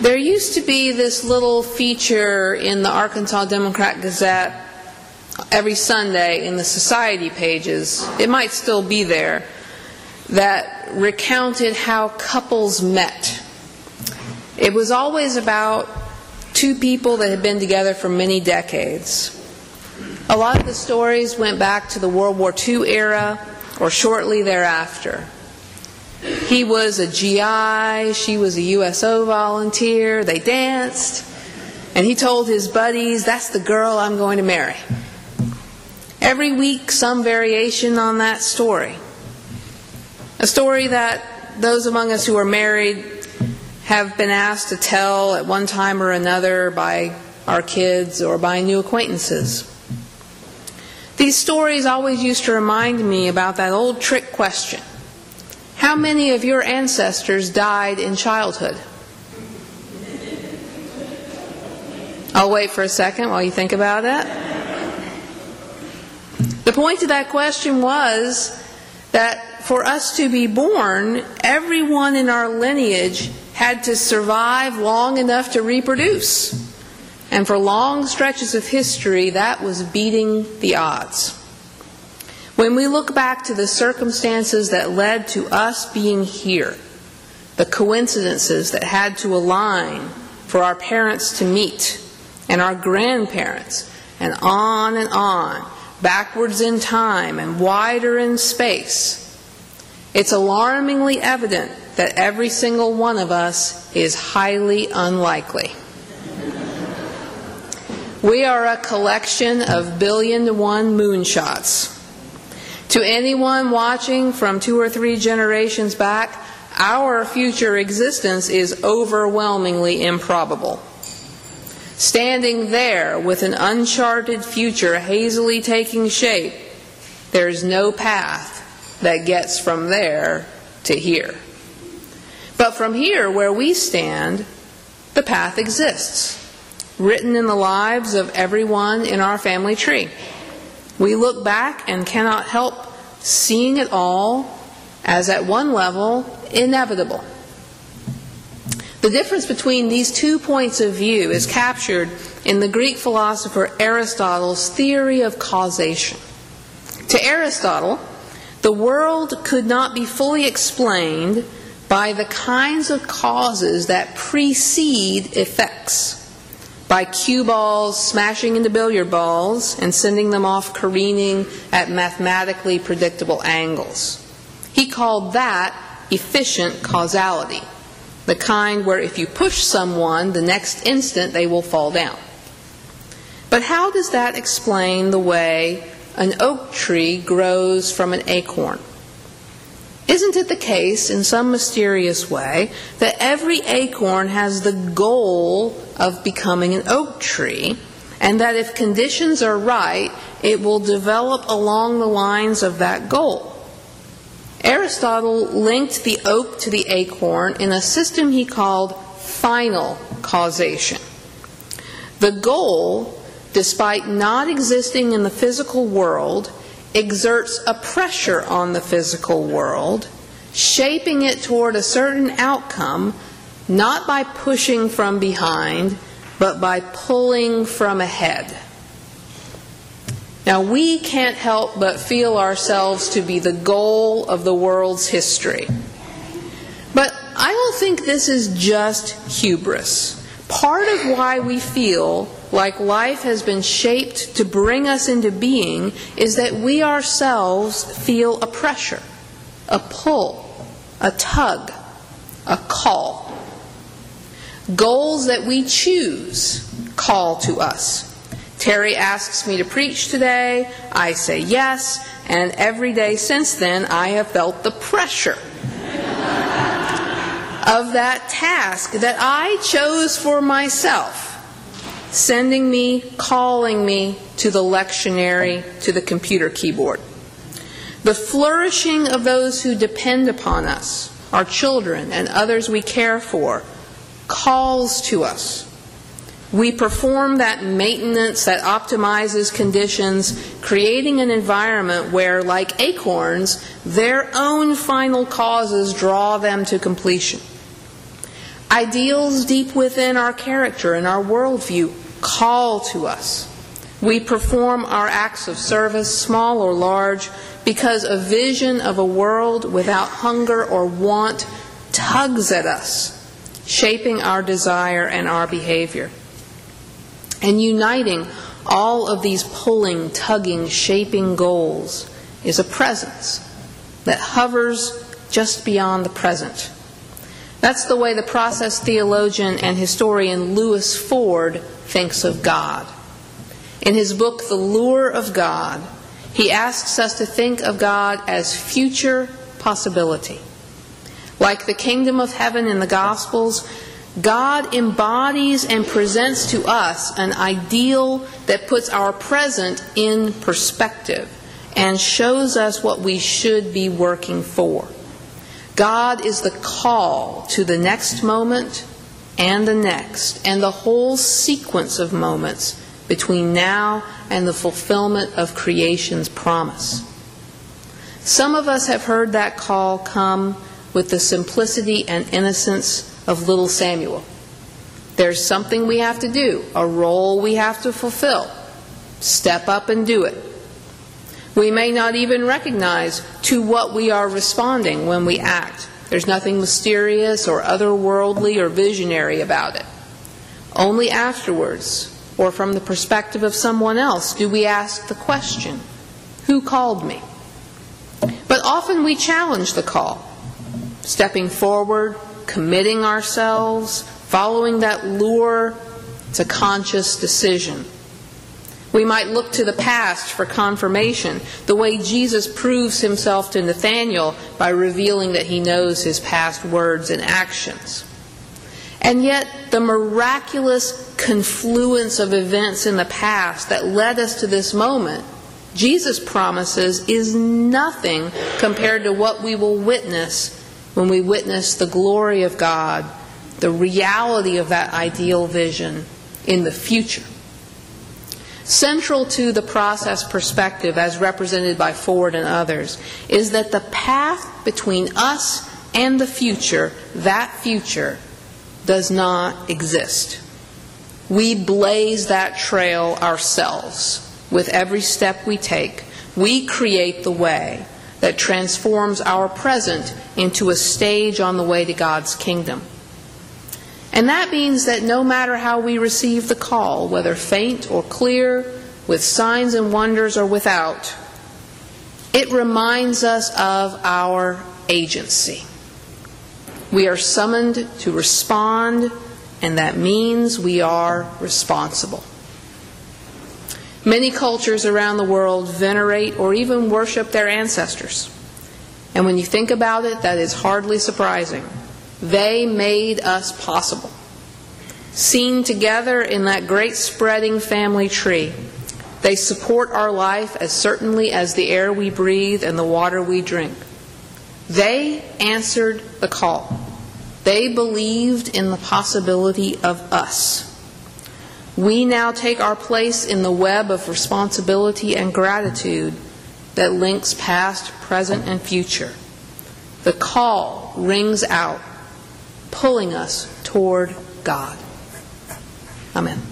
There used to be this little feature in the Arkansas Democrat Gazette every Sunday in the society pages. It might still be there that recounted how couples met. It was always about two people that had been together for many decades. A lot of the stories went back to the World War II era or shortly thereafter. He was a GI, she was a USO volunteer, they danced, and he told his buddies, That's the girl I'm going to marry. Every week, some variation on that story. A story that those among us who are married have been asked to tell at one time or another by our kids or by new acquaintances. These stories always used to remind me about that old trick question how many of your ancestors died in childhood? I'll wait for a second while you think about that. The point of that question was that for us to be born, everyone in our lineage had to survive long enough to reproduce. And for long stretches of history, that was beating the odds. When we look back to the circumstances that led to us being here, the coincidences that had to align for our parents to meet, and our grandparents, and on and on, backwards in time and wider in space, it's alarmingly evident that every single one of us is highly unlikely. We are a collection of billion to one moonshots to anyone watching from two or three generations back, our future existence is overwhelmingly improbable. Standing there with an uncharted future hazily taking shape, there's no path that gets from there to here. But from here, where we stand, the path exists, written in the lives of everyone in our family tree. We look back and cannot help seeing it all as, at one level, inevitable. The difference between these two points of view is captured in the Greek philosopher Aristotle's theory of causation. To Aristotle, the world could not be fully explained by the kinds of causes that precede effects by cue balls smashing into billiard balls and sending them off careening at mathematically predictable angles. He called that efficient causality, the kind where if you push someone, the next instant they will fall down. But how does that explain the way an oak tree grows from an acorn? Isn't it the case, in some mysterious way, that every acorn has the goal of becoming an oak tree, and that if conditions are right, it will develop along the lines of that goal? Aristotle linked the oak to the acorn in a system he called final causation. The goal, despite not existing in the physical world, exerts a pressure on the physical world, shaping it toward a certain outcome, not by pushing from behind, but by pulling from ahead. Now, we can't help but feel ourselves to be the goal of the world's history. But I don't think this is just hubris. Part of why we feel like life has been shaped to bring us into being is that we ourselves feel a pressure, a pull, a tug, a call. Goals that we choose call to us. Terry asks me to preach today. I say yes. And every day since then, I have felt the pressure of that task that I chose for myself sending me, calling me to the lectionary, to the computer keyboard. The flourishing of those who depend upon us, our children and others we care for, calls to us. We perform that maintenance that optimizes conditions, creating an environment where, like acorns, their own final causes draw them to completion. Ideals deep within our character and our worldview call to us. We perform our acts of service, small or large, because a vision of a world without hunger or want tugs at us, shaping our desire and our behavior. And uniting all of these pulling, tugging, shaping goals is a presence that hovers just beyond the present. That's the way the process theologian and historian Lewis Ford thinks of God. In his book, The Lure of God, he asks us to think of God as future possibility. Like the kingdom of heaven in the Gospels, God embodies and presents to us an ideal that puts our present in perspective and shows us what we should be working for. God is the call to the next moment and the next, and the whole sequence of moments between now and the fulfillment of creation's promise. Some of us have heard that call come with the simplicity and innocence of little Samuel. There's something we have to do, a role we have to fulfill. Step up and do it. We may not even recognize to what we are responding when we act. There's nothing mysterious or otherworldly or visionary about it. Only afterwards, or from the perspective of someone else, do we ask the question Who called me? But often we challenge the call, stepping forward, committing ourselves, following that lure, it's a conscious decision. We might look to the past for confirmation, the way Jesus proves himself to Nathanael by revealing that he knows his past words and actions. And yet, the miraculous confluence of events in the past that led us to this moment, Jesus promises, is nothing compared to what we will witness when we witness the glory of God, the reality of that ideal vision in the future. Central to the process perspective, as represented by Ford and others, is that the path between us and the future, that future, does not exist. We blaze that trail ourselves with every step we take. We create the way that transforms our present into a stage on the way to God's kingdom. And that means that no matter how we receive the call, whether faint or clear, with signs and wonders or without, it reminds us of our agency. We are summoned to respond, and that means we are responsible. Many cultures around the world venerate or even worship their ancestors. And when you think about it, that is hardly surprising. They made us possible. Seen together in that great spreading family tree, they support our life as certainly as the air we breathe and the water we drink. They answered the call. They believed in the possibility of us. We now take our place in the web of responsibility and gratitude that links past, present, and future. The call rings out, pulling us toward God. Amen.